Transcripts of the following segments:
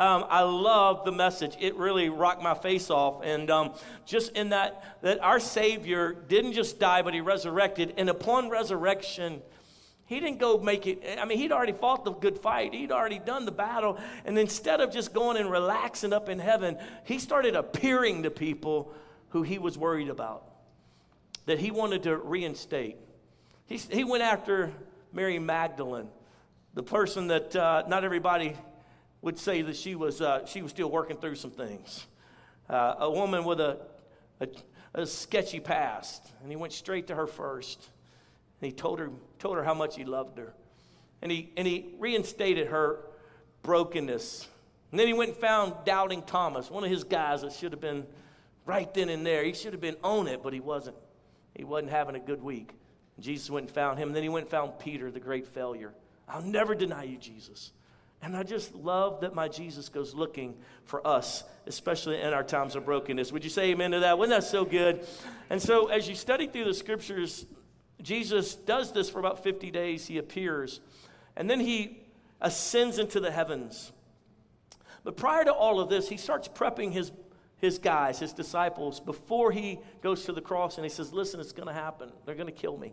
um, I love the message. It really rocked my face off. And um, just in that, that our Savior didn't just die, but he resurrected. And upon resurrection, he didn't go make it. I mean, he'd already fought the good fight. He'd already done the battle. And instead of just going and relaxing up in heaven, he started appearing to people who he was worried about, that he wanted to reinstate. He, he went after Mary Magdalene, the person that uh, not everybody would say that she was, uh, she was still working through some things. Uh, a woman with a, a, a, sketchy past. And he went straight to her first. And he told her, told her how much he loved her. And he, and he reinstated her brokenness. And then he went and found Doubting Thomas, one of his guys that should have been right then and there. He should have been on it, but he wasn't. He wasn't having a good week. Jesus went and found him. And then he went and found Peter, the great failure. I'll never deny you, Jesus. And I just love that my Jesus goes looking for us, especially in our times of brokenness. Would you say amen to that? Wasn't that so good? And so, as you study through the scriptures, Jesus does this for about 50 days. He appears, and then he ascends into the heavens. But prior to all of this, he starts prepping his, his guys, his disciples, before he goes to the cross, and he says, Listen, it's going to happen. They're going to kill me.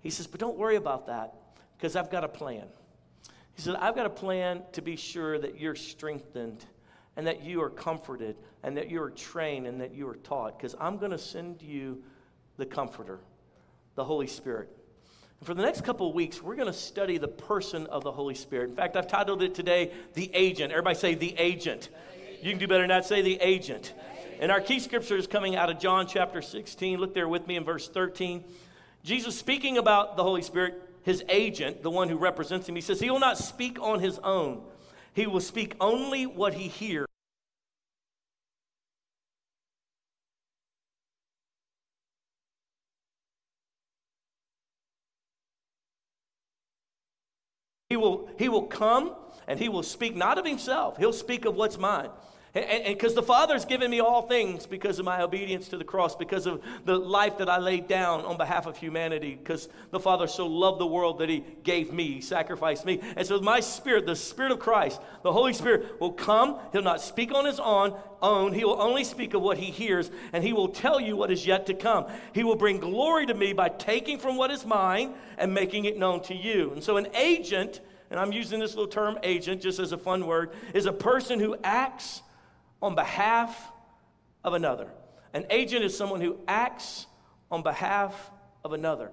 He says, But don't worry about that, because I've got a plan. He said, I've got a plan to be sure that you're strengthened and that you are comforted and that you are trained and that you are taught because I'm going to send you the Comforter, the Holy Spirit. And for the next couple of weeks, we're going to study the person of the Holy Spirit. In fact, I've titled it today, The Agent. Everybody say, The Agent. You can do better than that. Say, The Agent. And our key scripture is coming out of John chapter 16. Look there with me in verse 13. Jesus speaking about the Holy Spirit his agent, the one who represents him, he says, He will not speak on his own. He will speak only what he hears. He will, he will come and he will speak not of himself, he'll speak of what's mine. And because the Father's given me all things because of my obedience to the cross, because of the life that I laid down on behalf of humanity, because the Father so loved the world that He gave me, He sacrificed me. And so my spirit, the Spirit of Christ, the Holy Spirit, will come. He'll not speak on His own, own. He will only speak of what He hears, and He will tell you what is yet to come. He will bring glory to me by taking from what is mine and making it known to you. And so an agent, and I'm using this little term agent just as a fun word, is a person who acts on behalf of another. An agent is someone who acts on behalf of another.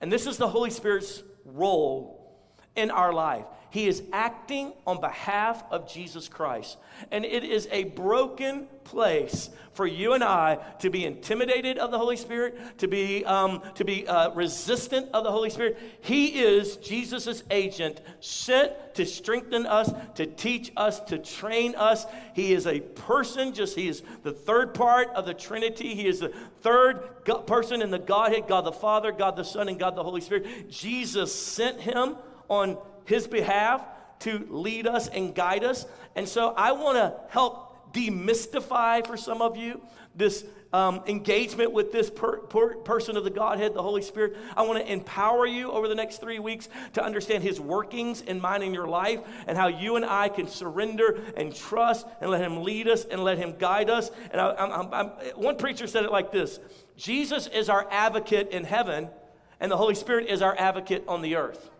And this is the Holy Spirit's role in our life. He is acting on behalf of Jesus Christ. And it is a broken place for you and I to be intimidated of the Holy Spirit, to be, um, to be uh, resistant of the Holy Spirit. He is Jesus' agent, sent to strengthen us, to teach us, to train us. He is a person, just he is the third part of the Trinity. He is the third person in the Godhead God the Father, God the Son, and God the Holy Spirit. Jesus sent him on his behalf to lead us and guide us. And so I want to help demystify for some of you this um, engagement with this per, per, person of the Godhead, the Holy Spirit. I want to empower you over the next three weeks to understand His workings in mine in your life and how you and I can surrender and trust and let Him lead us and let Him guide us. And I, I'm, I'm, one preacher said it like this Jesus is our advocate in heaven, and the Holy Spirit is our advocate on the earth.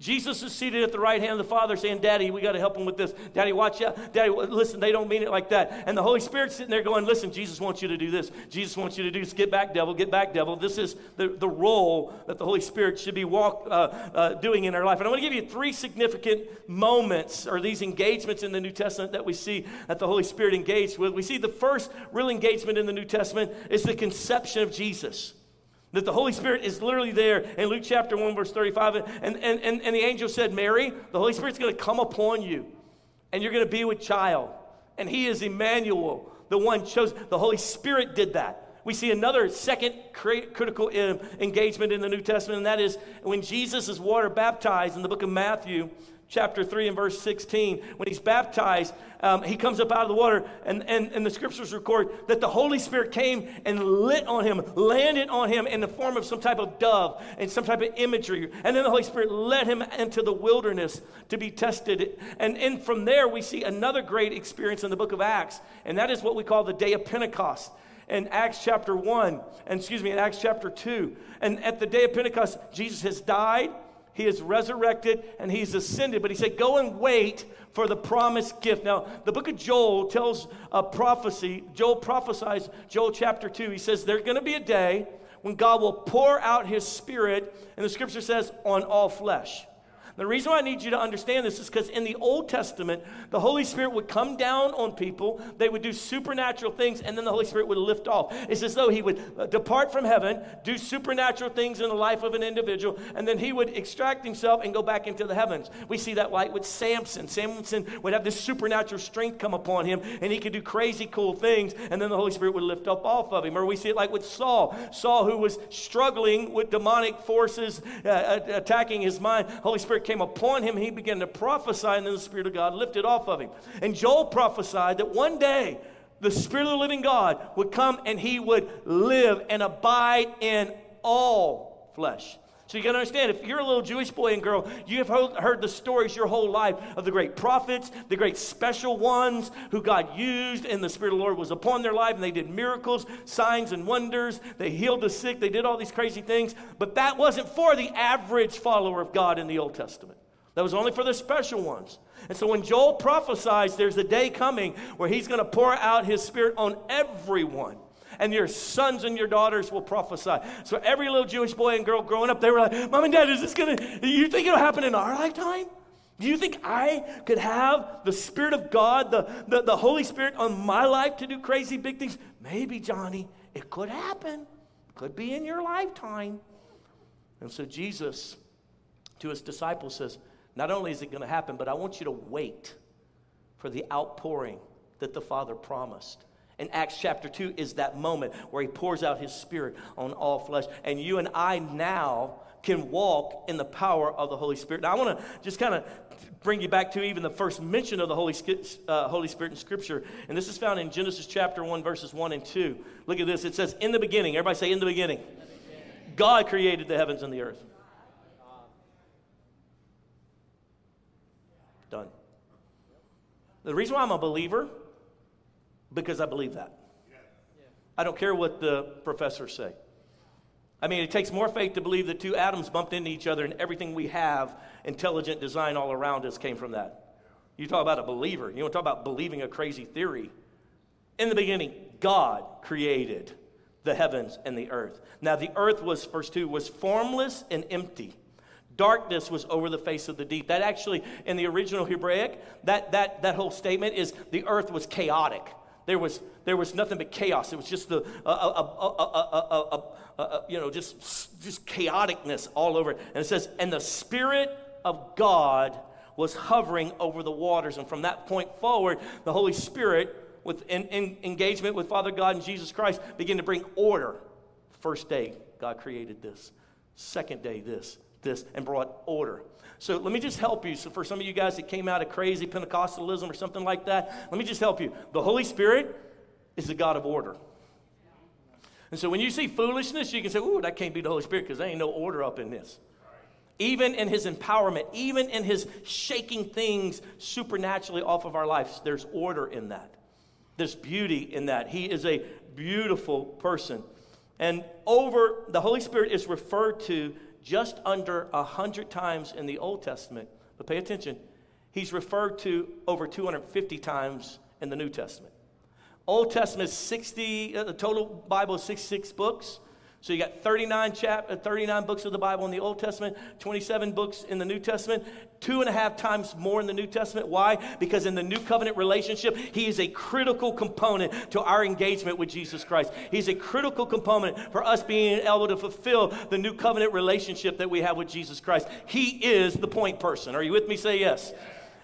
Jesus is seated at the right hand of the Father saying, Daddy, we got to help him with this. Daddy, watch out. Daddy, listen, they don't mean it like that. And the Holy Spirit's sitting there going, Listen, Jesus wants you to do this. Jesus wants you to do this. Get back, devil. Get back, devil. This is the, the role that the Holy Spirit should be walk, uh, uh, doing in our life. And I want to give you three significant moments or these engagements in the New Testament that we see that the Holy Spirit engaged with. We see the first real engagement in the New Testament is the conception of Jesus. That the Holy Spirit is literally there in Luke chapter 1, verse 35. And, and, and, and the angel said, Mary, the Holy Spirit's going to come upon you, and you're going to be with child. And he is Emmanuel, the one chose. The Holy Spirit did that. We see another second critical um, engagement in the New Testament, and that is when Jesus is water baptized in the book of Matthew, chapter 3 and verse 16, when he's baptized, um, he comes up out of the water, and, and, and the scriptures record that the Holy Spirit came and lit on him, landed on him in the form of some type of dove and some type of imagery. And then the Holy Spirit led him into the wilderness to be tested. And, and from there, we see another great experience in the book of Acts, and that is what we call the day of Pentecost in Acts chapter 1, and excuse me, in Acts chapter 2. And at the day of Pentecost, Jesus has died he is resurrected and he's ascended. But he said, Go and wait for the promised gift. Now, the book of Joel tells a prophecy. Joel prophesies, Joel chapter 2. He says, There's going to be a day when God will pour out his spirit, and the scripture says, on all flesh. The reason why I need you to understand this is because in the Old Testament, the Holy Spirit would come down on people, they would do supernatural things, and then the Holy Spirit would lift off. It's as though He would uh, depart from heaven, do supernatural things in the life of an individual, and then He would extract Himself and go back into the heavens. We see that light with Samson. Samson would have this supernatural strength come upon him, and he could do crazy cool things, and then the Holy Spirit would lift up off of him. Or we see it like with Saul. Saul, who was struggling with demonic forces uh, attacking his mind, Holy Spirit came upon him, he began to prophesy, and then the Spirit of God lifted off of him. And Joel prophesied that one day the Spirit of the living God would come and he would live and abide in all flesh. So you got to understand, if you're a little Jewish boy and girl, you have heard the stories your whole life of the great prophets, the great special ones who God used, and the Spirit of the Lord was upon their life, and they did miracles, signs, and wonders. They healed the sick, they did all these crazy things. But that wasn't for the average follower of God in the Old Testament. That was only for the special ones. And so when Joel prophesies, there's a day coming where he's going to pour out his spirit on everyone and your sons and your daughters will prophesy. So every little Jewish boy and girl growing up, they were like, Mom and Dad, is this gonna, you think it'll happen in our lifetime? Do you think I could have the Spirit of God, the, the, the Holy Spirit on my life to do crazy big things? Maybe, Johnny, it could happen. Could be in your lifetime. And so Jesus, to his disciples, says, Not only is it going to happen, but I want you to wait for the outpouring that the Father promised in Acts chapter 2 is that moment where he pours out his spirit on all flesh. And you and I now can walk in the power of the Holy Spirit. Now, I want to just kind of bring you back to even the first mention of the Holy, uh, Holy Spirit in Scripture. And this is found in Genesis chapter 1, verses 1 and 2. Look at this. It says, In the beginning, everybody say, In the beginning, in the beginning. God created the heavens and the earth. Done. The reason why I'm a believer because I believe that. I don't care what the professors say. I mean, it takes more faith to believe that two atoms bumped into each other and everything we have, intelligent design all around us, came from that. You talk about a believer. You want to talk about believing a crazy theory. In the beginning, God created the heavens and the earth. Now, the earth was, verse 2, was formless and empty. Darkness was over the face of the deep. That actually, in the original Hebraic, that, that, that whole statement is the earth was chaotic. There was, there was nothing but chaos. It was just the, uh, uh, uh, you know, just, just chaoticness all over. And it says, and the Spirit of God was hovering over the waters. And from that point forward, the Holy Spirit, with in, in engagement with Father God and Jesus Christ, began to bring order. First day, God created this. Second day, this, this, and brought order. So let me just help you. So for some of you guys that came out of crazy Pentecostalism or something like that, let me just help you. The Holy Spirit is the God of order. And so when you see foolishness, you can say, ooh, that can't be the Holy Spirit because there ain't no order up in this. Even in his empowerment, even in his shaking things supernaturally off of our lives, there's order in that. There's beauty in that. He is a beautiful person. And over, the Holy Spirit is referred to just under 100 times in the Old Testament. But pay attention, he's referred to over 250 times in the New Testament. Old Testament is 60, uh, the total Bible is 66 books. So you got 39, chap- uh, 39 books of the Bible in the Old Testament, 27 books in the New Testament, two and a half times more in the New Testament. Why? Because in the new covenant relationship, he is a critical component to our engagement with Jesus Christ. He's a critical component for us being able to fulfill the new covenant relationship that we have with Jesus Christ. He is the point person. Are you with me? Say yes.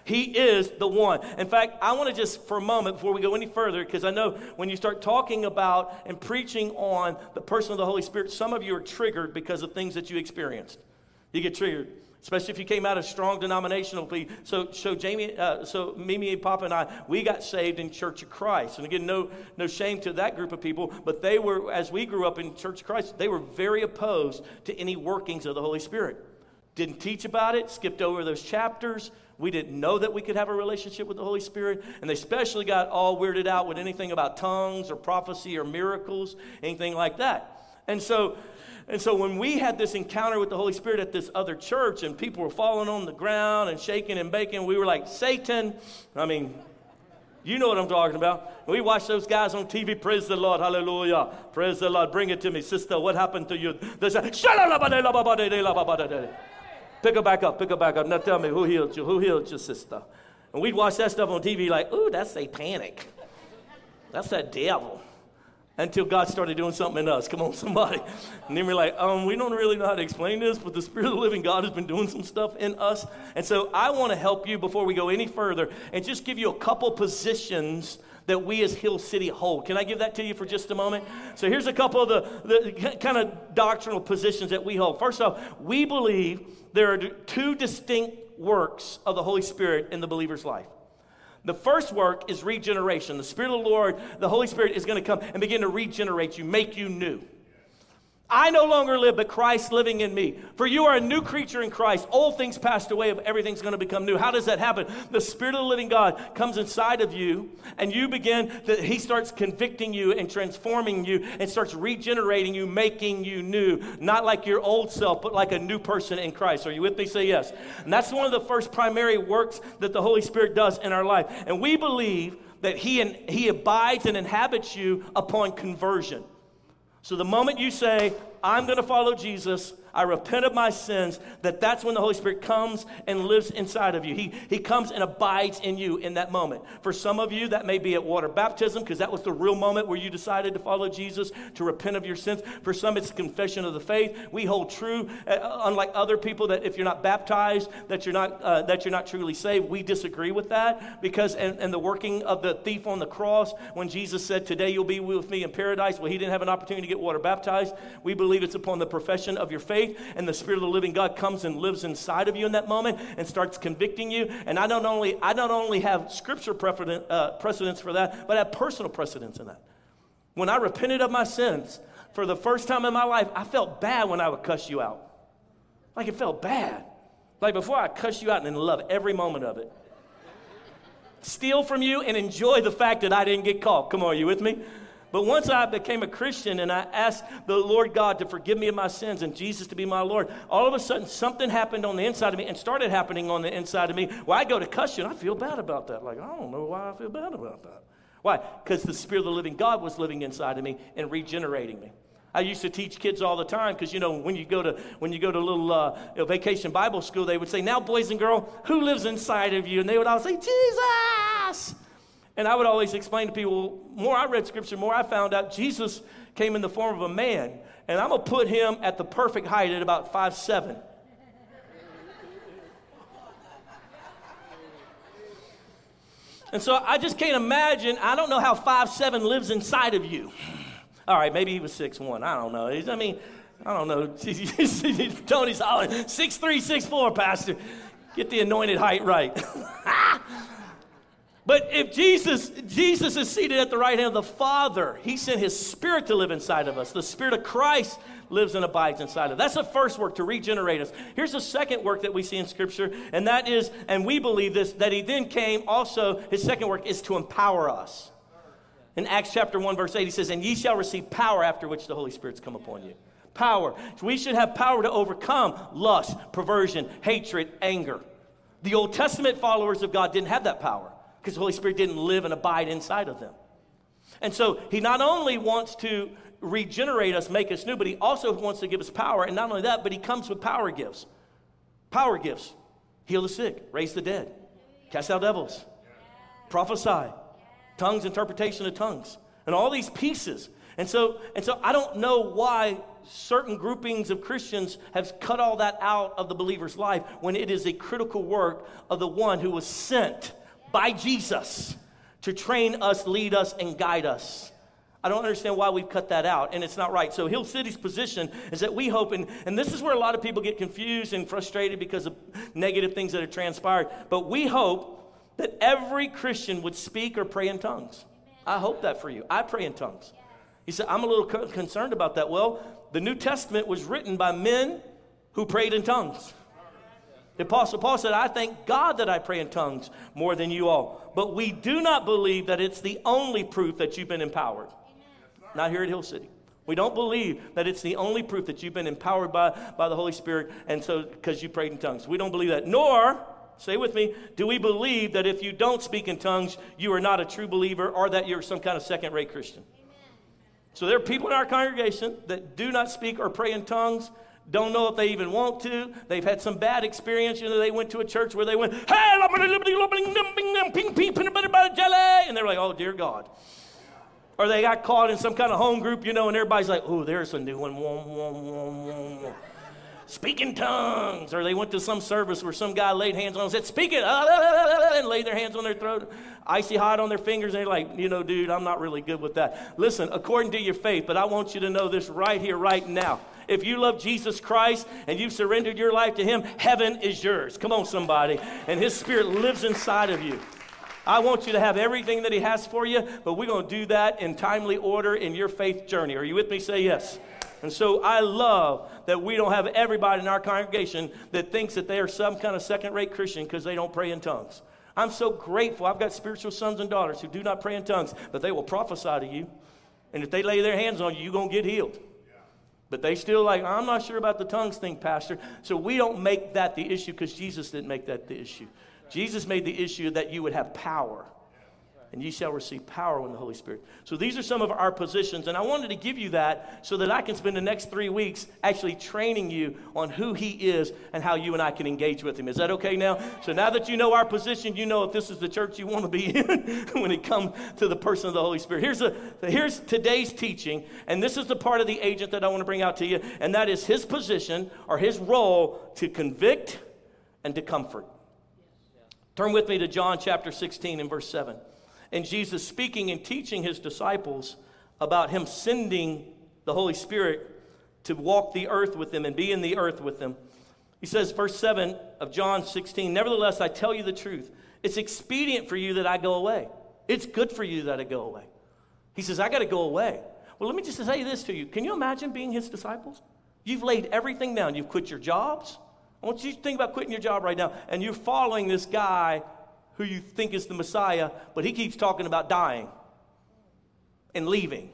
He is the one. In fact, I want to just for a moment before we go any further, because I know when you start talking about and preaching on the person of the Holy Spirit, some of you are triggered because of things that you experienced. You get triggered. especially if you came out of strong denominational. So, so Jamie, uh, so Mimi, and Papa, and I, we got saved in Church of Christ. And again, no, no shame to that group of people, but they were, as we grew up in Church of Christ, they were very opposed to any workings of the Holy Spirit. Didn't teach about it, skipped over those chapters. We didn't know that we could have a relationship with the Holy Spirit. And they especially got all weirded out with anything about tongues or prophecy or miracles, anything like that. And so, and so when we had this encounter with the Holy Spirit at this other church and people were falling on the ground and shaking and baking, we were like, Satan, I mean, you know what I'm talking about. We watch those guys on TV. Praise the Lord. Hallelujah. Praise the Lord. Bring it to me, sister. What happened to you? They say, Pick her back up, pick her back up. Now tell me who healed you? Who healed your sister? And we'd watch that stuff on TV like, ooh, that's satanic. That's that devil. Until God started doing something in us. Come on, somebody. And then we're like, um, we don't really know how to explain this, but the Spirit of the living God has been doing some stuff in us. And so I want to help you before we go any further and just give you a couple positions that we as Hill City hold. Can I give that to you for just a moment? So here's a couple of the, the kind of doctrinal positions that we hold. First off, we believe there are two distinct works of the Holy Spirit in the believer's life. The first work is regeneration. The Spirit of the Lord, the Holy Spirit, is going to come and begin to regenerate you, make you new. I no longer live, but Christ living in me. For you are a new creature in Christ. Old things passed away, everything's going to become new. How does that happen? The Spirit of the living God comes inside of you, and you begin, to, He starts convicting you and transforming you and starts regenerating you, making you new. Not like your old self, but like a new person in Christ. Are you with me? Say yes. And that's one of the first primary works that the Holy Spirit does in our life. And we believe that He, and, he abides and inhabits you upon conversion. So the moment you say, I'm going to follow Jesus, I repent of my sins, that that's when the Holy Spirit comes and lives inside of you. He, he comes and abides in you in that moment. For some of you, that may be at water baptism, because that was the real moment where you decided to follow Jesus, to repent of your sins. For some, it's confession of the faith. We hold true, uh, unlike other people, that if you're not baptized, that you're not, uh, that you're not truly saved. We disagree with that, because, and, and the working of the thief on the cross, when Jesus said, Today you'll be with me in paradise, well, he didn't have an opportunity to get water baptized. We believe it's upon the profession of your faith faith, and the Spirit of the living God comes and lives inside of you in that moment and starts convicting you. And I don't only, I not only have scripture uh, precedence for that, but I have personal precedence in that. When I repented of my sins for the first time in my life, I felt bad when I would cuss you out. Like it felt bad. Like before I cuss you out and love every moment of it. Steal from you and enjoy the fact that I didn't get caught. Come on, are you with me? But once I became a Christian and I asked the Lord God to forgive me of my sins and Jesus to be my Lord, all of a sudden something happened on the inside of me and started happening on the inside of me where I go to cuss you I feel bad about that. Like, I don't know why I feel bad about that. Why? Because the Spirit of the living God was living inside of me and regenerating me. I used to teach kids all the time because you know when you go to when you go to a little uh, vacation Bible school, they would say, "Now, boys and girls, who lives inside of you?" And they would all say, "Jesus." And I would always explain to people, more I read scripture, more I found out Jesus came in the form of a man. And I'm going to put him at the perfect height at about five seven. And so I just can't imagine, I don't know how five seven lives inside of you. All right, maybe he was six one. I don't know. I mean, I don't know. Tony's hollering, six three, six four, Pastor. Get the anointed height right. But if Jesus, Jesus is seated at the right hand of the Father, He sent His Spirit to live inside of us. The Spirit of Christ lives and abides inside of us. That's the first work to regenerate us. Here's the second work that we see in Scripture, and that is, and we believe this, that He then came also, His second work is to empower us. In Acts chapter 1, verse 8, He says, And ye shall receive power after which the Holy Spirit's come upon you. Power. We should have power to overcome lust, perversion, hatred, anger. The Old Testament followers of God didn't have that power because the Holy Spirit didn't live and abide inside of them. And so he not only wants to regenerate us, make us new, but he also wants to give us power. And not only that, but he comes with power gifts. Power gifts heal the sick, raise the dead, cast out devils, prophesy, tongues, interpretation of tongues, and all these pieces. And so, and so I don't know why certain groupings of Christians have cut all that out of the believer's life when it is a critical work of the one who was sent by Jesus to train us, lead us, and guide us. I don't understand why we've cut that out, and it's not right. So, Hill City's position is that we hope, and, and this is where a lot of people get confused and frustrated because of negative things that have transpired. But we hope that every Christian would speak or pray in tongues. I hope that for you. I pray in tongues. He said, I'm a little concerned about that. Well, the New Testament was written by men who prayed in tongues. The Apostle Paul said, I thank God that I pray in tongues more than you all. But we do not believe that it's the only proof that you've been empowered not here at Hill City. We don't believe that it's the only proof that you've been empowered by, by the Holy Spirit and so because you prayed in tongues. We don't believe that. Nor, say with me, do we believe that if you don't speak in tongues, you are not a true believer or that you're some kind of second rate Christian. So there are people in our congregation that do not speak or pray in tongues, don't know if they even want to. They've had some bad experience. You know, they went to a church where they went, hey, and they're like, oh, dear God or they got caught in some kind of home group, you know, and everybody's like, oh, there's a new one. Speak in tongues. Or they went to some service where some guy laid hands on them and said, Speak it, and laid their hands on their throat, icy hot on their fingers. And they're like, You know, dude, I'm not really good with that. Listen, according to your faith, but I want you to know this right here, right now. If you love Jesus Christ and you've surrendered your life to Him, heaven is yours. Come on, somebody. And His Spirit lives inside of you. I want you to have everything that He has for you, but we're going to do that in timely order in your faith journey. Are you with me? Say yes. And so I love that we don't have everybody in our congregation that thinks that they are some kind of second rate Christian because they don't pray in tongues. I'm so grateful. I've got spiritual sons and daughters who do not pray in tongues, but they will prophesy to you. And if they lay their hands on you, you're going to get healed. But they still like, I'm not sure about the tongues thing, Pastor. So we don't make that the issue because Jesus didn't make that the issue. Jesus made the issue that you would have power. And ye shall receive power when the Holy Spirit. So these are some of our positions. And I wanted to give you that so that I can spend the next three weeks actually training you on who He is and how you and I can engage with Him. Is that okay now? So now that you know our position, you know if this is the church you want to be in when it comes to the person of the Holy Spirit. Here's, a, here's today's teaching. And this is the part of the agent that I want to bring out to you. And that is His position or His role to convict and to comfort. Turn with me to John chapter 16 and verse 7. And Jesus speaking and teaching his disciples about him sending the Holy Spirit to walk the earth with them and be in the earth with them. He says, verse 7 of John 16, Nevertheless, I tell you the truth. It's expedient for you that I go away. It's good for you that I go away. He says, I got to go away. Well, let me just say this to you. Can you imagine being his disciples? You've laid everything down. You've quit your jobs. I want you to think about quitting your job right now, and you're following this guy who you think is the Messiah, but he keeps talking about dying and leaving.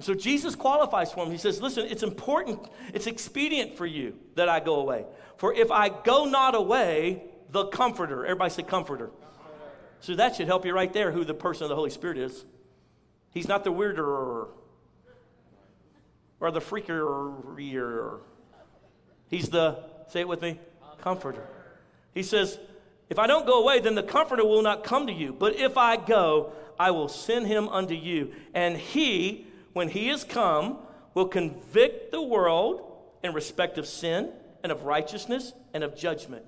so Jesus qualifies for him. He says, Listen, it's important, it's expedient for you that I go away. For if I go not away, the Comforter, everybody say Comforter. So that should help you right there who the person of the Holy Spirit is. He's not the weirder or the freakier. He's the Say it with me comforter. He says, If I don't go away, then the comforter will not come to you. But if I go, I will send him unto you. And he, when he is come, will convict the world in respect of sin and of righteousness and of judgment.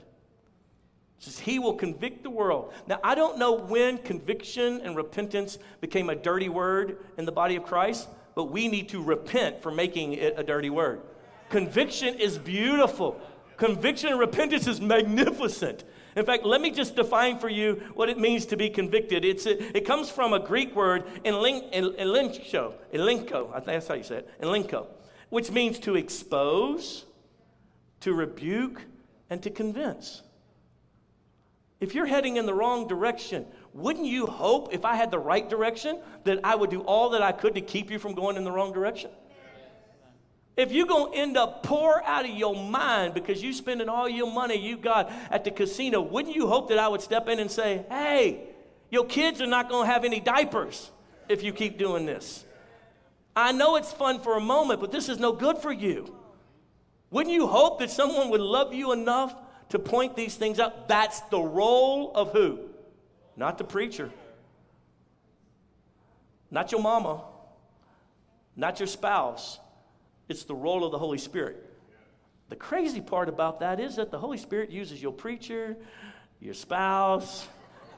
It says he will convict the world. Now, I don't know when conviction and repentance became a dirty word in the body of Christ, but we need to repent for making it a dirty word. Conviction is beautiful. Conviction and repentance is magnificent. In fact, let me just define for you what it means to be convicted. It's, it, it comes from a Greek word, elenko, elenko, I think that's how you say it, elenko, which means to expose, to rebuke, and to convince. If you're heading in the wrong direction, wouldn't you hope if I had the right direction that I would do all that I could to keep you from going in the wrong direction? If you're going to end up poor out of your mind because you're spending all your money you got at the casino, wouldn't you hope that I would step in and say, hey, your kids are not going to have any diapers if you keep doing this? I know it's fun for a moment, but this is no good for you. Wouldn't you hope that someone would love you enough to point these things out? That's the role of who? Not the preacher, not your mama, not your spouse it's the role of the Holy Spirit. The crazy part about that is that the Holy Spirit uses your preacher, your spouse,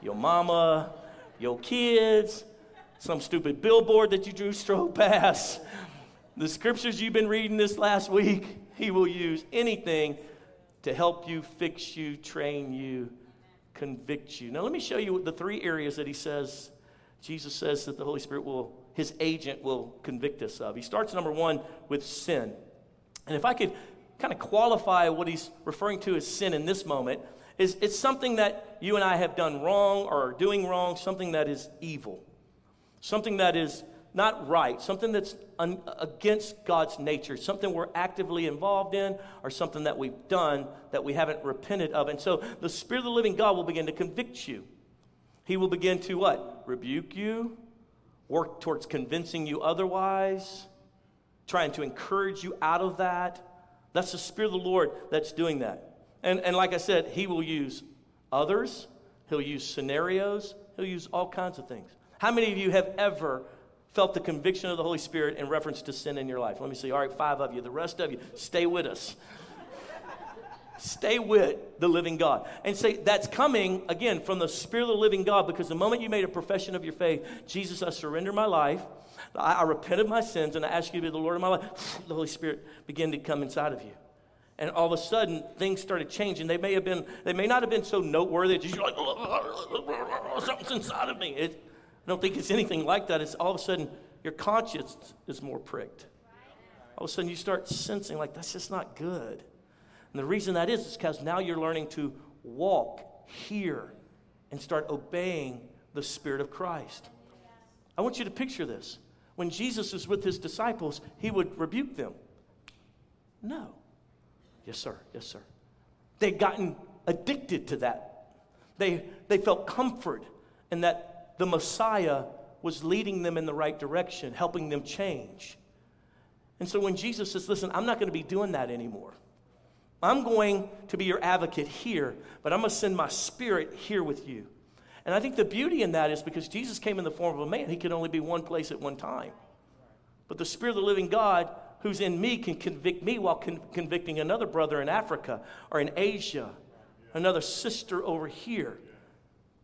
your mama, your kids, some stupid billboard that you drew stroke past, the scriptures you've been reading this last week. He will use anything to help you, fix you, train you, convict you. Now, let me show you the three areas that he says, Jesus says that the Holy Spirit will, his agent will convict us of. He starts, number one, with sin. And if I could kind of qualify what he's referring to as sin in this moment, is it's something that you and I have done wrong or are doing wrong, something that is evil, something that is not right, something that's un- against God's nature, something we're actively involved in, or something that we've done that we haven't repented of. And so the Spirit of the living God will begin to convict you. He will begin to what? Rebuke you, work towards convincing you otherwise, trying to encourage you out of that. That's the Spirit of the Lord that's doing that. And, and like I said, He will use others, He'll use scenarios, He'll use all kinds of things. How many of you have ever felt the conviction of the Holy Spirit in reference to sin in your life? Let me see. All right, five of you. The rest of you, stay with us. Stay with the living God. And say, that's coming, again, from the Spirit of the living God because the moment you made a profession of your faith, Jesus, I surrender my life. I, I repent of my sins and I ask you to be the Lord of my life. The Holy Spirit began to come inside of you. And all of a sudden, things started changing. They may have been, they may not have been so noteworthy. Just like, something's inside of me. It, I don't think it's anything like that. It's all of a sudden your conscience is more pricked. All of a sudden you start sensing like that's just not good. And the reason that is is because now you're learning to walk, hear, and start obeying the Spirit of Christ. I want you to picture this. When Jesus was with his disciples, he would rebuke them. No. Yes, sir. Yes, sir. They'd gotten addicted to that. They, they felt comfort in that the Messiah was leading them in the right direction, helping them change. And so when Jesus says, Listen, I'm not going to be doing that anymore. I'm going to be your advocate here, but I'm going to send my spirit here with you. And I think the beauty in that is because Jesus came in the form of a man, he could only be one place at one time. But the Spirit of the living God who's in me can convict me while con- convicting another brother in Africa or in Asia, another sister over here.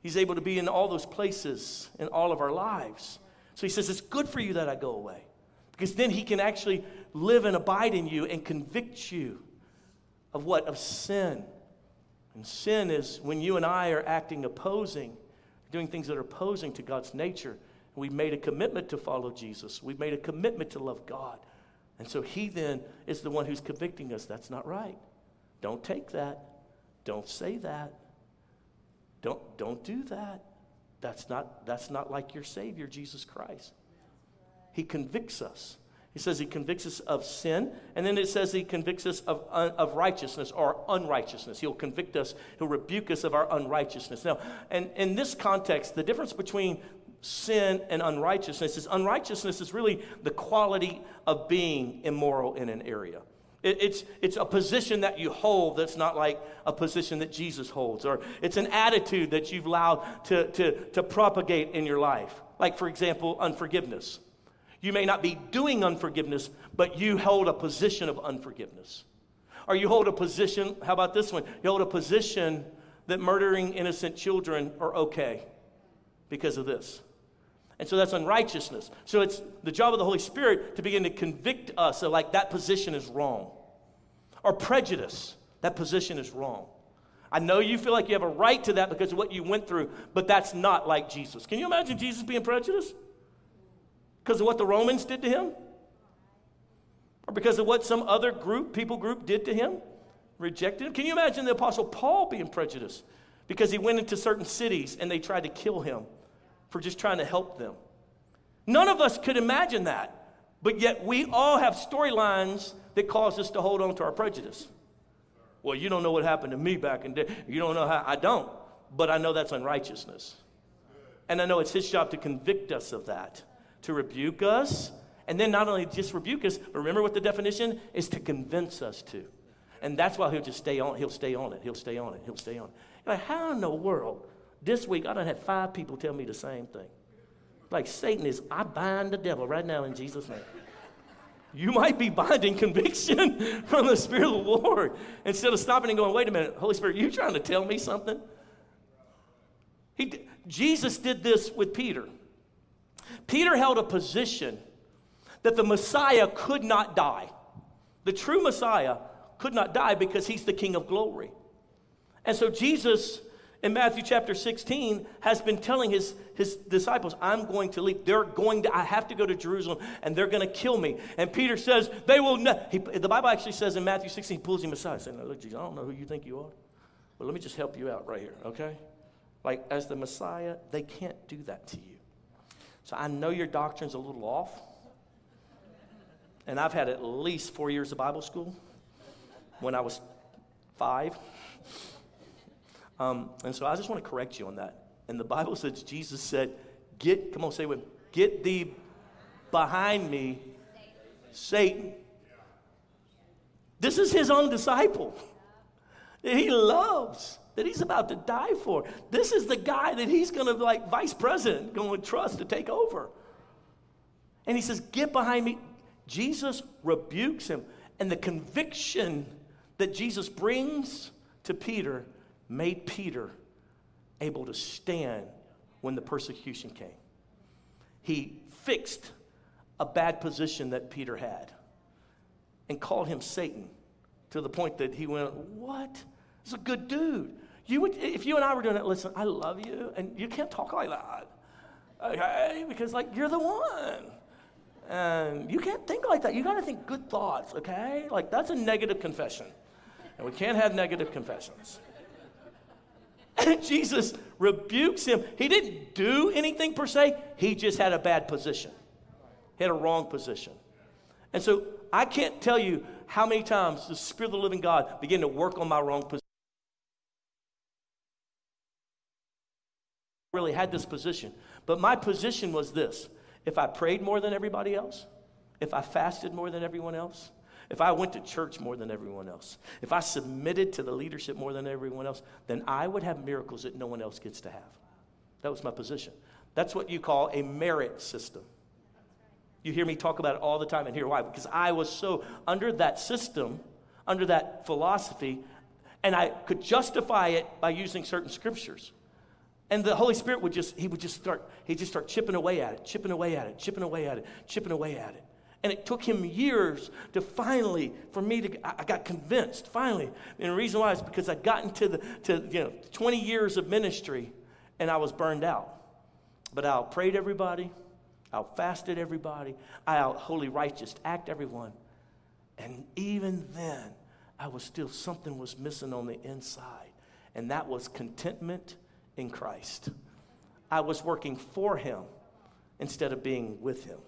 He's able to be in all those places in all of our lives. So he says, It's good for you that I go away. Because then he can actually live and abide in you and convict you of what? Of sin. And sin is when you and I are acting opposing, doing things that are opposing to God's nature. We've made a commitment to follow Jesus. We've made a commitment to love God. And so he then is the one who's convicting us. That's not right. Don't take that. Don't say that. Don't, don't do that. That's not, that's not like your Savior, Jesus Christ. He convicts us. He says he convicts us of sin, and then it says he convicts us of, of righteousness or unrighteousness. He'll convict us, he'll rebuke us of our unrighteousness. Now, and in this context, the difference between sin and unrighteousness is unrighteousness is really the quality of being immoral in an area. It, it's, it's a position that you hold that's not like a position that Jesus holds, or it's an attitude that you've allowed to, to, to propagate in your life. Like, for example, unforgiveness. You may not be doing unforgiveness, but you hold a position of unforgiveness. Or you hold a position, how about this one? You hold a position that murdering innocent children are okay because of this. And so that's unrighteousness. So it's the job of the Holy Spirit to begin to convict us of like that position is wrong. Or prejudice, that position is wrong. I know you feel like you have a right to that because of what you went through, but that's not like Jesus. Can you imagine Jesus being prejudiced? Because of what the Romans did to him? Or because of what some other group, people group did to him? Rejected him? Can you imagine the Apostle Paul being prejudiced? Because he went into certain cities and they tried to kill him for just trying to help them. None of us could imagine that, but yet we all have storylines that cause us to hold on to our prejudice. Well, you don't know what happened to me back in the day. You don't know how. I don't, but I know that's unrighteousness. And I know it's his job to convict us of that, to rebuke us, and then not only just rebuke us, but remember what the definition is to convince us to. And that's why he'll just stay on, he'll stay on it, he'll stay on it, he'll stay on it. Like, how in the world this week, I done had five people tell me the same thing. Like Satan is, I bind the devil right now in Jesus' name. You might be binding conviction from the Spirit of the Lord instead of stopping and going, wait a minute, Holy Spirit, you trying to tell me something? He, Jesus did this with Peter. Peter held a position that the Messiah could not die. The true Messiah could not die because he's the King of glory. And so Jesus in Matthew chapter 16 has been telling his, his disciples, I'm going to leave. They're going to, I have to go to Jerusalem and they're going to kill me. And Peter says, they will not. the Bible actually says in Matthew 16, he pulls him aside, saying, Look, Jesus, I don't know who you think you are, but let me just help you out right here, okay? Like, as the Messiah, they can't do that to you. So I know your doctrine's a little off. And I've had at least four years of Bible school when I was five. Um, and so I just want to correct you on that. And the Bible says Jesus said, Get, come on, say with get thee behind me, Satan. This is his own disciple that he loves, that he's about to die for. This is the guy that he's going to, like, vice president, going to trust to take over. And he says, Get behind me. Jesus rebukes him. And the conviction that Jesus brings to Peter made Peter able to stand when the persecution came. He fixed a bad position that Peter had and called him Satan to the point that he went, What? He's a good dude. You would, if you and I were doing it, listen, I love you, and you can't talk like that. Okay? Because, like, you're the one. And you can't think like that. You got to think good thoughts, okay? Like, that's a negative confession. And we can't have negative confessions. And Jesus rebukes him. He didn't do anything per se, he just had a bad position. He had a wrong position. And so I can't tell you how many times the Spirit of the living God began to work on my wrong position. Really had this position. But my position was this if I prayed more than everybody else, if I fasted more than everyone else, if I went to church more than everyone else, if I submitted to the leadership more than everyone else, then I would have miracles that no one else gets to have. That was my position. That's what you call a merit system. You hear me talk about it all the time, and hear why. Because I was so under that system, under that philosophy, and I could justify it by using certain scriptures. And the Holy Spirit would just, he would just start, he'd just start chipping away at it, chipping away at it, chipping away at it, chipping away at it. And it took him years to finally, for me to, I got convinced, finally. And the reason why is because I got into the, to, you know, 20 years of ministry and I was burned out. But I prayed everybody, I fasted everybody, I out holy righteous act everyone. And even then, I was still, something was missing on the inside. And that was contentment in Christ. I was working for him instead of being with him.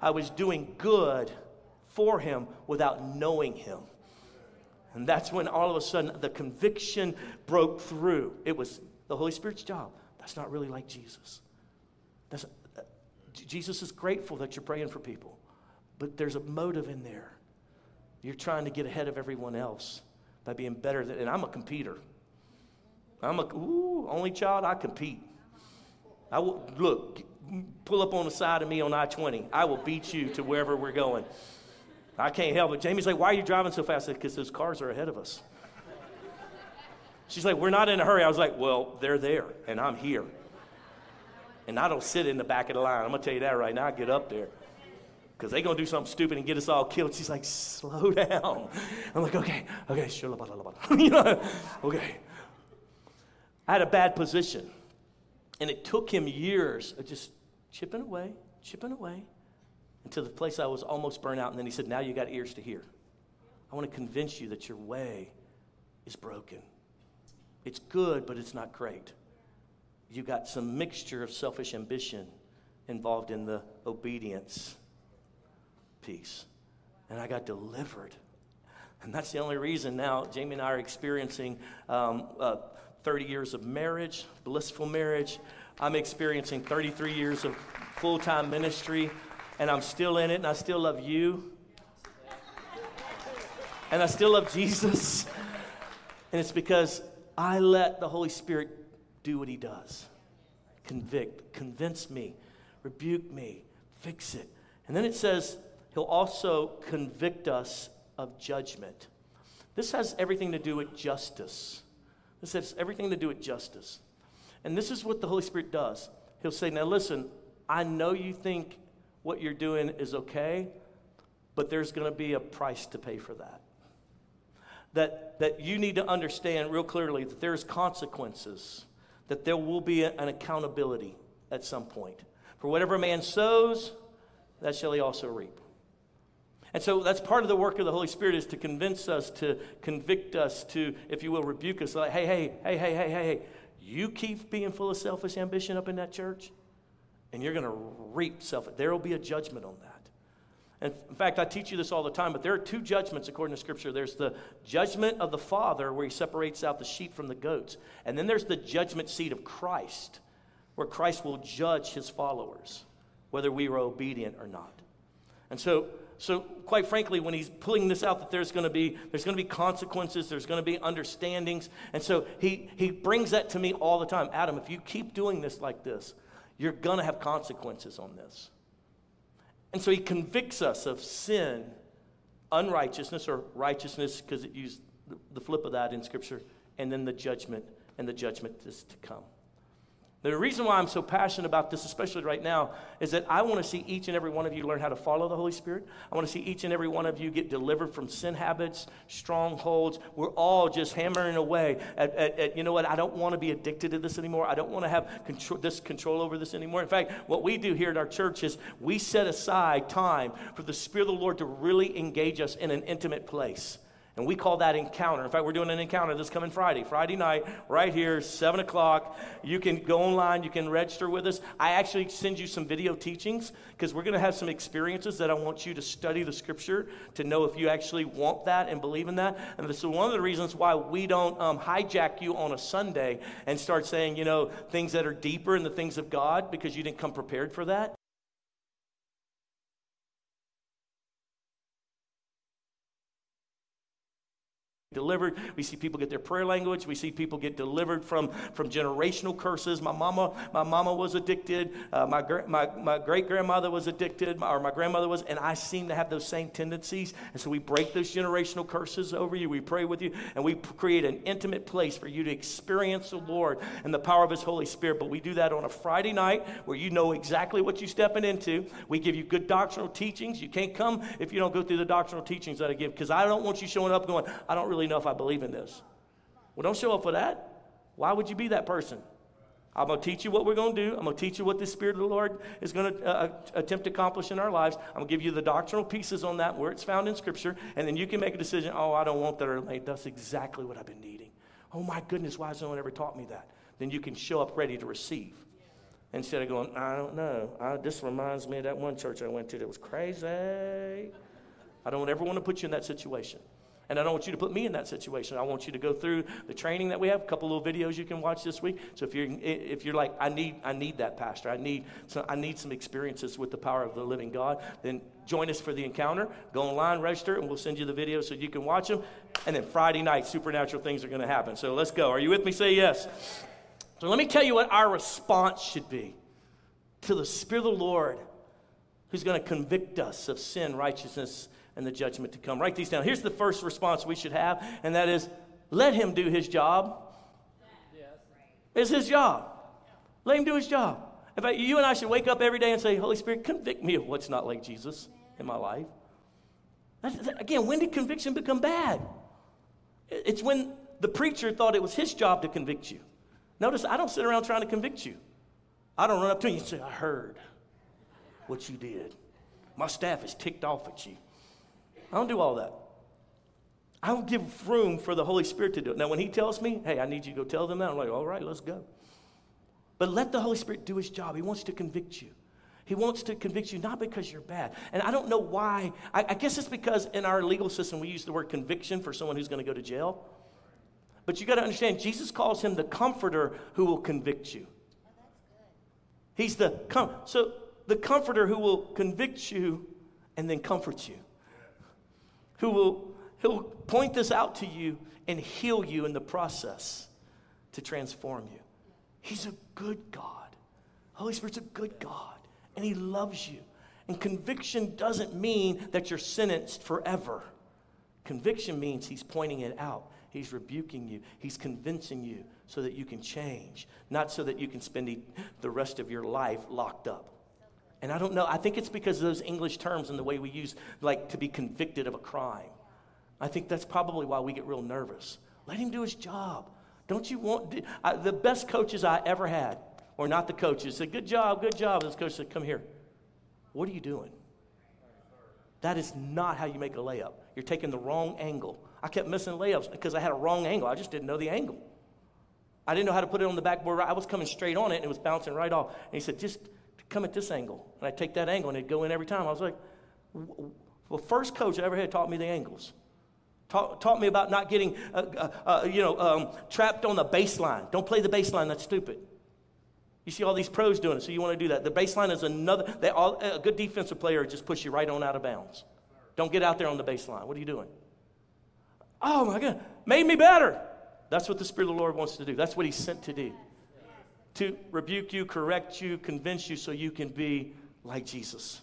I was doing good for him without knowing him. And that's when all of a sudden the conviction broke through. It was the Holy Spirit's job. That's not really like Jesus. That's, uh, Jesus is grateful that you're praying for people, but there's a motive in there. You're trying to get ahead of everyone else by being better than, and I'm a competitor. I'm a, ooh, only child, I compete. I will, look, pull up on the side of me on I 20. I will beat you to wherever we're going. I can't help it. Jamie's like, Why are you driving so fast? Because those cars are ahead of us. She's like, We're not in a hurry. I was like, Well, they're there, and I'm here. And I don't sit in the back of the line. I'm going to tell you that right now. I get up there because they're going to do something stupid and get us all killed. She's like, Slow down. I'm like, Okay, okay, sure. you know, okay. I had a bad position. And it took him years of just chipping away, chipping away, until the place I was almost burnt out. And then he said, Now you got ears to hear. I want to convince you that your way is broken. It's good, but it's not great. You got some mixture of selfish ambition involved in the obedience piece. And I got delivered. And that's the only reason now Jamie and I are experiencing um, uh, 30 years of marriage, blissful marriage. I'm experiencing 33 years of full time ministry, and I'm still in it, and I still love you. And I still love Jesus. And it's because I let the Holy Spirit do what He does convict, convince me, rebuke me, fix it. And then it says, He'll also convict us of judgment. This has everything to do with justice. This has everything to do with justice. And this is what the Holy Spirit does. He'll say, Now listen, I know you think what you're doing is okay, but there's going to be a price to pay for that. That, that you need to understand real clearly that there's consequences, that there will be a, an accountability at some point. For whatever a man sows, that shall he also reap. And so that's part of the work of the Holy Spirit is to convince us, to convict us, to, if you will, rebuke us. Like, hey, hey, hey, hey, hey, hey, hey, you keep being full of selfish ambition up in that church, and you're going to reap self. There will be a judgment on that. And in fact, I teach you this all the time, but there are two judgments according to Scripture. There's the judgment of the Father, where he separates out the sheep from the goats. And then there's the judgment seat of Christ, where Christ will judge his followers, whether we are obedient or not. And so so, quite frankly, when he's pulling this out, that there's going to be there's going to be consequences, there's going to be understandings, and so he he brings that to me all the time. Adam, if you keep doing this like this, you're going to have consequences on this. And so he convicts us of sin, unrighteousness, or righteousness, because it used the flip of that in Scripture, and then the judgment, and the judgment is to come. The reason why I'm so passionate about this, especially right now, is that I want to see each and every one of you learn how to follow the Holy Spirit. I want to see each and every one of you get delivered from sin habits, strongholds. We're all just hammering away at, at, at you know what, I don't want to be addicted to this anymore. I don't want to have control, this control over this anymore. In fact, what we do here at our church is we set aside time for the Spirit of the Lord to really engage us in an intimate place. And we call that encounter. In fact, we're doing an encounter this coming Friday, Friday night, right here, 7 o'clock. You can go online, you can register with us. I actually send you some video teachings because we're going to have some experiences that I want you to study the scripture to know if you actually want that and believe in that. And this is one of the reasons why we don't um, hijack you on a Sunday and start saying, you know, things that are deeper in the things of God because you didn't come prepared for that. Delivered. We see people get their prayer language. We see people get delivered from, from generational curses. My mama, my mama was addicted. Uh, my, my, my great grandmother was addicted, or my grandmother was, and I seem to have those same tendencies. And so we break those generational curses over you. We pray with you, and we create an intimate place for you to experience the Lord and the power of His Holy Spirit. But we do that on a Friday night where you know exactly what you're stepping into. We give you good doctrinal teachings. You can't come if you don't go through the doctrinal teachings that I give, because I don't want you showing up going, I don't really really know if I believe in this. Well, don't show up for that. Why would you be that person? I'm going to teach you what we're going to do. I'm going to teach you what the Spirit of the Lord is going to uh, uh, attempt to accomplish in our lives. I'm going to give you the doctrinal pieces on that, where it's found in Scripture, and then you can make a decision. Oh, I don't want that, or that's exactly what I've been needing. Oh my goodness, why has no one ever taught me that? Then you can show up ready to receive, instead of going, I don't know. I, this reminds me of that one church I went to that was crazy. I don't ever want to put you in that situation. And I don't want you to put me in that situation. I want you to go through the training that we have, a couple little videos you can watch this week. So if you're, if you're like, I need, I need that, Pastor, I need, some, I need some experiences with the power of the living God, then join us for the encounter. Go online, register, and we'll send you the videos so you can watch them. And then Friday night, supernatural things are going to happen. So let's go. Are you with me? Say yes. So let me tell you what our response should be to the Spirit of the Lord who's going to convict us of sin, righteousness, and the judgment to come. Write these down. Here's the first response we should have, and that is let him do his job. It's his job. Let him do his job. In fact, you and I should wake up every day and say, Holy Spirit, convict me of what's not like Jesus in my life. Again, when did conviction become bad? It's when the preacher thought it was his job to convict you. Notice, I don't sit around trying to convict you. I don't run up to you and say, I heard what you did. My staff is ticked off at you. I don't do all that. I don't give room for the Holy Spirit to do it. Now, when He tells me, hey, I need you to go tell them that, I'm like, all right, let's go. But let the Holy Spirit do His job. He wants to convict you. He wants to convict you not because you're bad. And I don't know why. I, I guess it's because in our legal system we use the word conviction for someone who's going to go to jail. But you got to understand, Jesus calls him the comforter who will convict you. He's the com- so the comforter who will convict you and then comfort you who will he'll point this out to you and heal you in the process to transform you. He's a good God. Holy Spirit's a good God, and He loves you. And conviction doesn't mean that you're sentenced forever. Conviction means He's pointing it out. He's rebuking you. He's convincing you so that you can change, not so that you can spend the rest of your life locked up. And I don't know, I think it's because of those English terms and the way we use, like to be convicted of a crime. I think that's probably why we get real nervous. Let him do his job. Don't you want I, the best coaches I ever had, or not the coaches, said, Good job, good job. This coach said, Come here. What are you doing? That is not how you make a layup. You're taking the wrong angle. I kept missing layups because I had a wrong angle. I just didn't know the angle. I didn't know how to put it on the backboard. I was coming straight on it and it was bouncing right off. And he said, just come at this angle. And I'd take that angle and it'd go in every time. I was like, well, first coach I ever had taught me the angles. Taught, taught me about not getting, uh, uh, uh, you know, um, trapped on the baseline. Don't play the baseline. That's stupid. You see all these pros doing it, so you want to do that. The baseline is another. They all, a good defensive player just push you right on out of bounds. Don't get out there on the baseline. What are you doing? Oh my God, made me better. That's what the Spirit of the Lord wants to do. That's what He's sent to do. To rebuke you, correct you, convince you so you can be like Jesus.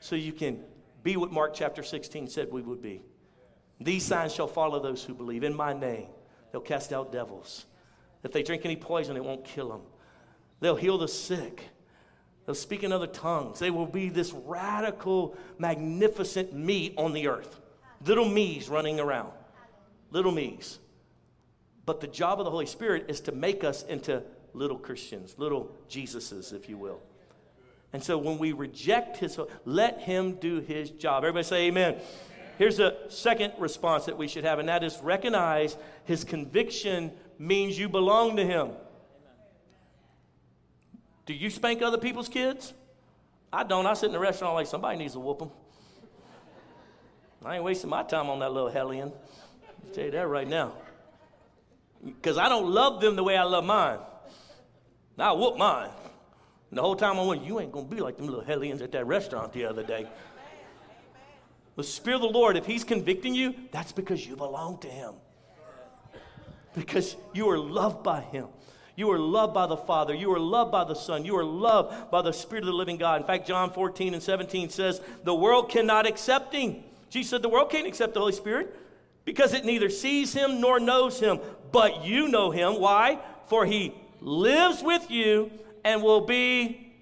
So you can be what Mark chapter 16 said we would be. These signs shall follow those who believe. In my name, they'll cast out devils. If they drink any poison, it won't kill them. They'll heal the sick. They'll speak in other tongues. They will be this radical, magnificent me on the earth. Little me's running around. Little me's. But the job of the Holy Spirit is to make us into little Christians, little Jesuses, if you will. And so when we reject his, let him do his job. Everybody say amen. Here's a second response that we should have, and that is recognize his conviction means you belong to him. Do you spank other people's kids? I don't. I sit in the restaurant like somebody needs to whoop them. I ain't wasting my time on that little hellion. I'll tell you that right now. Because I don't love them the way I love mine. Now I whoop mine. And the whole time I went, you ain't to be like them little hellions at that restaurant the other day. The Spirit of the Lord, if He's convicting you, that's because you belong to Him. Because you are loved by Him. You are loved by the Father. You are loved by the Son. You are loved by the Spirit of the living God. In fact, John 14 and 17 says, The world cannot accept him. Jesus said, The world can't accept the Holy Spirit because it neither sees him nor knows him. But you know him. Why? For he lives with you and will be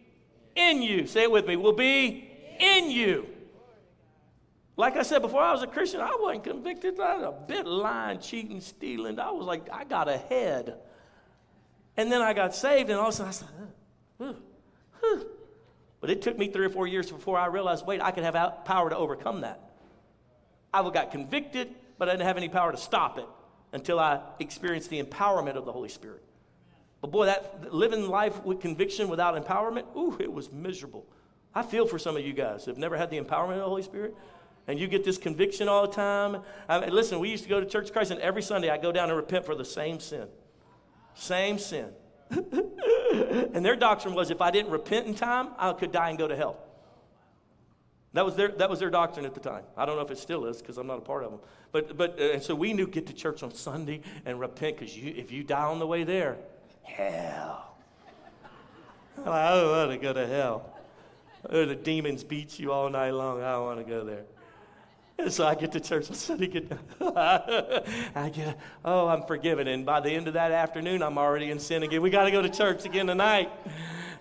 in you. Say it with me. Will be in you. Like I said before, I was a Christian. I wasn't convicted. I was a bit lying, cheating, stealing. I was like, I got ahead. And then I got saved, and all of a sudden I said, huh. But it took me three or four years before I realized, wait, I could have power to overcome that. I got convicted, but I didn't have any power to stop it until I experienced the empowerment of the Holy Spirit. But boy, that living life with conviction without empowerment, ooh, it was miserable. I feel for some of you guys who have never had the empowerment of the Holy Spirit. And you get this conviction all the time. I mean, listen, we used to go to Church Christ, and every Sunday I go down and repent for the same sin. Same sin. and their doctrine was if I didn't repent in time, I could die and go to hell. That was their, that was their doctrine at the time. I don't know if it still is because I'm not a part of them. But, but uh, and so we knew get to church on Sunday and repent because you, if you die on the way there, hell. I don't want to go to hell. Or the demons beat you all night long. I don't want to go there. And so I get to church on Sunday. Get, I get, oh, I'm forgiven. And by the end of that afternoon, I'm already in sin again. We got to go to church again tonight.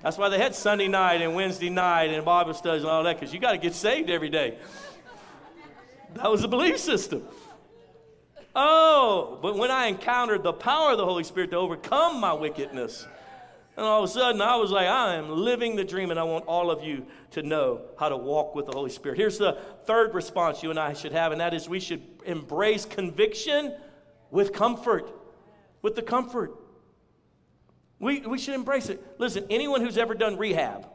That's why they had Sunday night and Wednesday night and Bible studies and all that, because you got to get saved every day. That was the belief system. Oh, but when I encountered the power of the Holy Spirit to overcome my wickedness, and all of a sudden, I was like, I am living the dream, and I want all of you to know how to walk with the Holy Spirit. Here's the third response you and I should have, and that is we should embrace conviction with comfort. With the comfort. We, we should embrace it. Listen, anyone who's ever done rehab,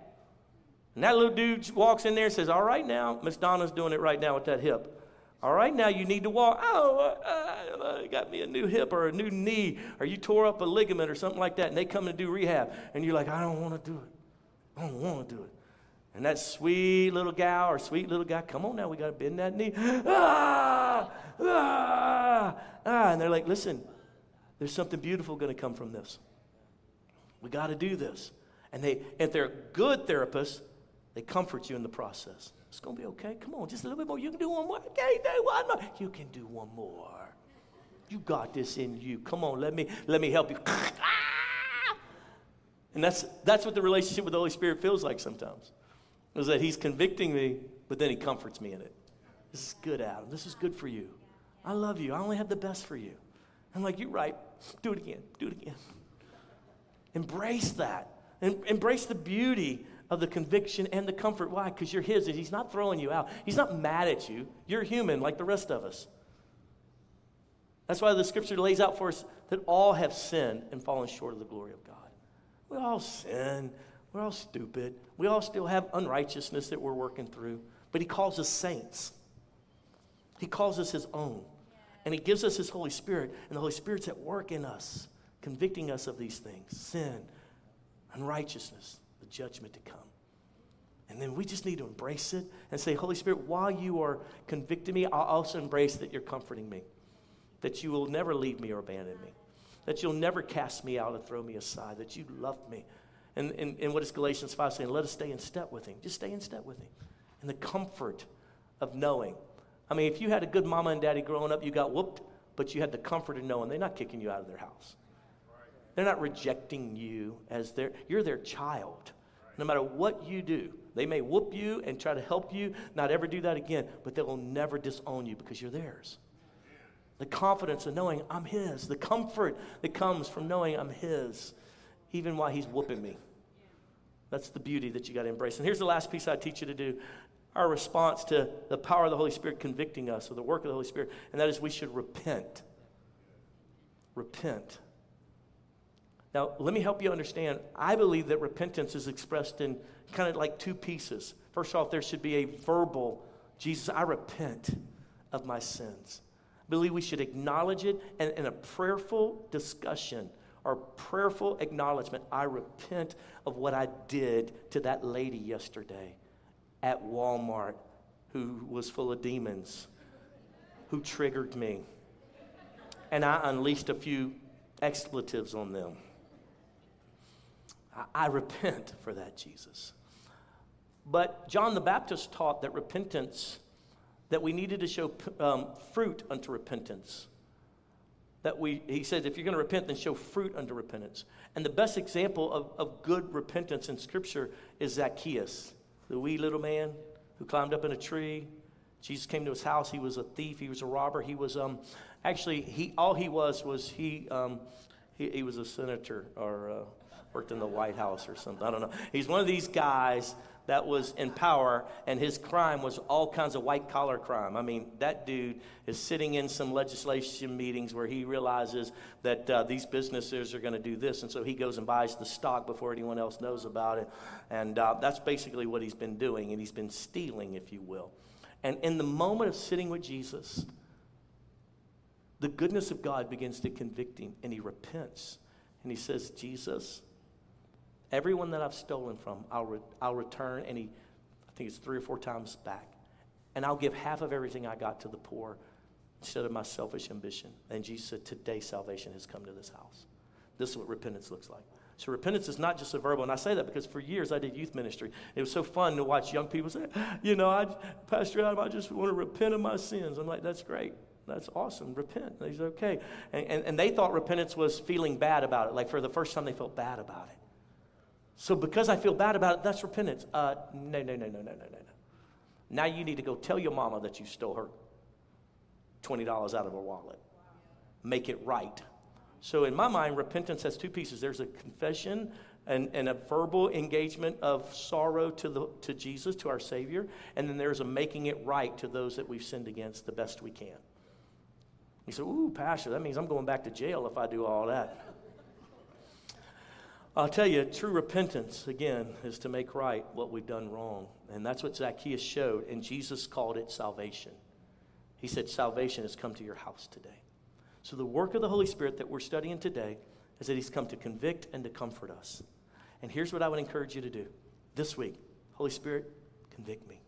and that little dude walks in there and says, All right, now, Miss Donna's doing it right now with that hip. All right, now you need to walk. Oh, uh, uh, got me a new hip or a new knee, or you tore up a ligament or something like that, and they come and do rehab. And you're like, I don't want to do it. I don't want to do it. And that sweet little gal or sweet little guy, come on now, we got to bend that knee. Ah, ah, ah. And they're like, listen, there's something beautiful going to come from this. We got to do this. And they, if they're good therapists, they comfort you in the process. It's going to be okay. Come on, just a little bit more. You can do one more. Okay, do one more. You can do one more. You got this in you. Come on, let me let me help you. Ah! and that's that's what the relationship with the Holy Spirit feels like sometimes. is that He's convicting me, but then He comforts me in it. This is good, Adam. This is good for you. I love you. I only have the best for you. I'm like, You're right. Do it again. Do it again. Embrace that. Embrace the beauty of the conviction and the comfort. Why? Because you're His He's not throwing you out. He's not mad at you. You're human like the rest of us. That's why the scripture lays out for us that all have sinned and fallen short of the glory of God. We all sin. We're all stupid. We all still have unrighteousness that we're working through. But He calls us saints, He calls us His own. And He gives us His Holy Spirit. And the Holy Spirit's at work in us, convicting us of these things sin, unrighteousness, judgment to come. And then we just need to embrace it and say, Holy Spirit, while you are convicting me, I'll also embrace that you're comforting me, that you will never leave me or abandon me, that you'll never cast me out and throw me aside, that you love me. And, and, and what is Galatians 5 saying? Let us stay in step with him. Just stay in step with him. And the comfort of knowing. I mean, if you had a good mama and daddy growing up, you got whooped, but you had the comfort of knowing they're not kicking you out of their house. They're not rejecting you as their, you're their child. No matter what you do, they may whoop you and try to help you not ever do that again, but they will never disown you because you're theirs. The confidence of knowing I'm His, the comfort that comes from knowing I'm His, even while He's whooping me. That's the beauty that you got to embrace. And here's the last piece I teach you to do our response to the power of the Holy Spirit convicting us or the work of the Holy Spirit, and that is we should repent. Repent. Now, let me help you understand. I believe that repentance is expressed in kind of like two pieces. First off, there should be a verbal, Jesus, I repent of my sins. I believe we should acknowledge it and in a prayerful discussion or prayerful acknowledgement. I repent of what I did to that lady yesterday at Walmart who was full of demons, who triggered me. And I unleashed a few expletives on them. I, repent for that, Jesus. But John the Baptist taught that repentance, that we needed to show um, fruit unto repentance. That we, he says, if you're going to repent, then show fruit unto repentance. And the best example of, of good repentance in Scripture is Zacchaeus, the wee little man who climbed up in a tree. Jesus came to his house. He was a thief. He was a robber. He was um, actually he all he was was he um, he, he was a senator or uh, worked in the White House or something. I don't know. He's one of these guys that was in power, and his crime was all kinds of white collar crime. I mean, that dude is sitting in some legislation meetings where he realizes that uh, these businesses are going to do this, and so he goes and buys the stock before anyone else knows about it. And uh, that's basically what he's been doing, and he's been stealing, if you will. And in the moment of sitting with Jesus, the goodness of God begins to convict him, and he repents. And he says, Jesus, Everyone that I've stolen from, I'll, re- I'll return, he, I think it's three or four times back. And I'll give half of everything I got to the poor instead of my selfish ambition. And Jesus said, Today salvation has come to this house. This is what repentance looks like. So repentance is not just a verbal, and I say that because for years I did youth ministry. It was so fun to watch young people say, you know, I, Pastor Adam, I just want to repent of my sins. I'm like, that's great. That's awesome. Repent. Said, okay. And, and, and they thought repentance was feeling bad about it. Like for the first time, they felt bad about it. So because I feel bad about it, that's repentance. Uh, no, no, no, no, no, no, no, no. Now you need to go tell your mama that you stole her $20 out of her wallet. Make it right. So in my mind, repentance has two pieces. There's a confession and, and a verbal engagement of sorrow to, the, to Jesus, to our Savior, and then there's a making it right to those that we've sinned against the best we can. You say, ooh, Pastor, that means I'm going back to jail if I do all that. I'll tell you, true repentance, again, is to make right what we've done wrong. And that's what Zacchaeus showed, and Jesus called it salvation. He said, Salvation has come to your house today. So, the work of the Holy Spirit that we're studying today is that He's come to convict and to comfort us. And here's what I would encourage you to do this week Holy Spirit, convict me.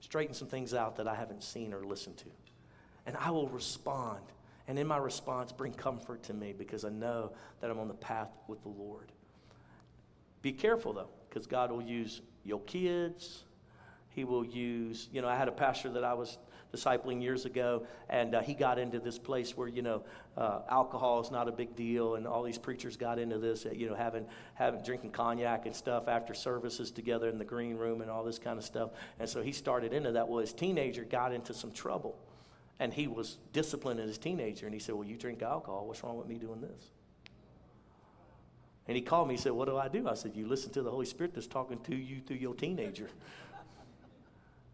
Straighten some things out that I haven't seen or listened to. And I will respond and in my response, bring comfort to me because I know that I'm on the path with the Lord. Be careful though, because God will use your kids. He will use, you know, I had a pastor that I was discipling years ago, and uh, he got into this place where you know uh, alcohol is not a big deal, and all these preachers got into this, uh, you know, having having drinking cognac and stuff after services together in the green room and all this kind of stuff. And so he started into that. Well, his teenager got into some trouble, and he was disciplined as a teenager, and he said, "Well, you drink alcohol. What's wrong with me doing this?" And he called me. He said, What do I do? I said, You listen to the Holy Spirit that's talking to you through your teenager.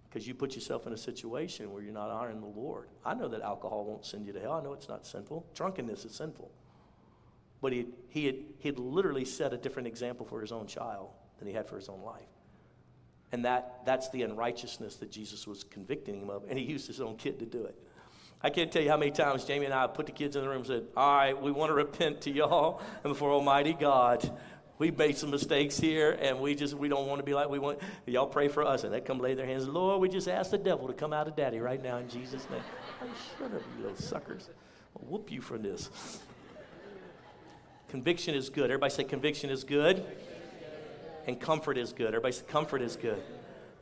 Because you put yourself in a situation where you're not honoring the Lord. I know that alcohol won't send you to hell. I know it's not sinful. Drunkenness is sinful. But he, he, had, he had literally set a different example for his own child than he had for his own life. And that, that's the unrighteousness that Jesus was convicting him of. And he used his own kid to do it. I can't tell you how many times Jamie and I put the kids in the room and said, All right, we want to repent to y'all and before Almighty God. We've made some mistakes here, and we just we don't want to be like we want. Y'all pray for us, and they come lay their hands. Lord, we just ask the devil to come out of Daddy right now in Jesus' name. Oh, shut up, you little suckers! I'll whoop you for this. Conviction is good. Everybody say conviction is good, and comfort is good. Everybody say comfort is good.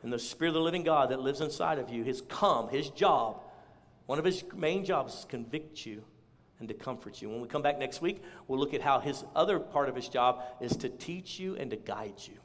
And the Spirit of the Living God that lives inside of you, His come, His job one of his main jobs is to convict you and to comfort you. When we come back next week, we'll look at how his other part of his job is to teach you and to guide you.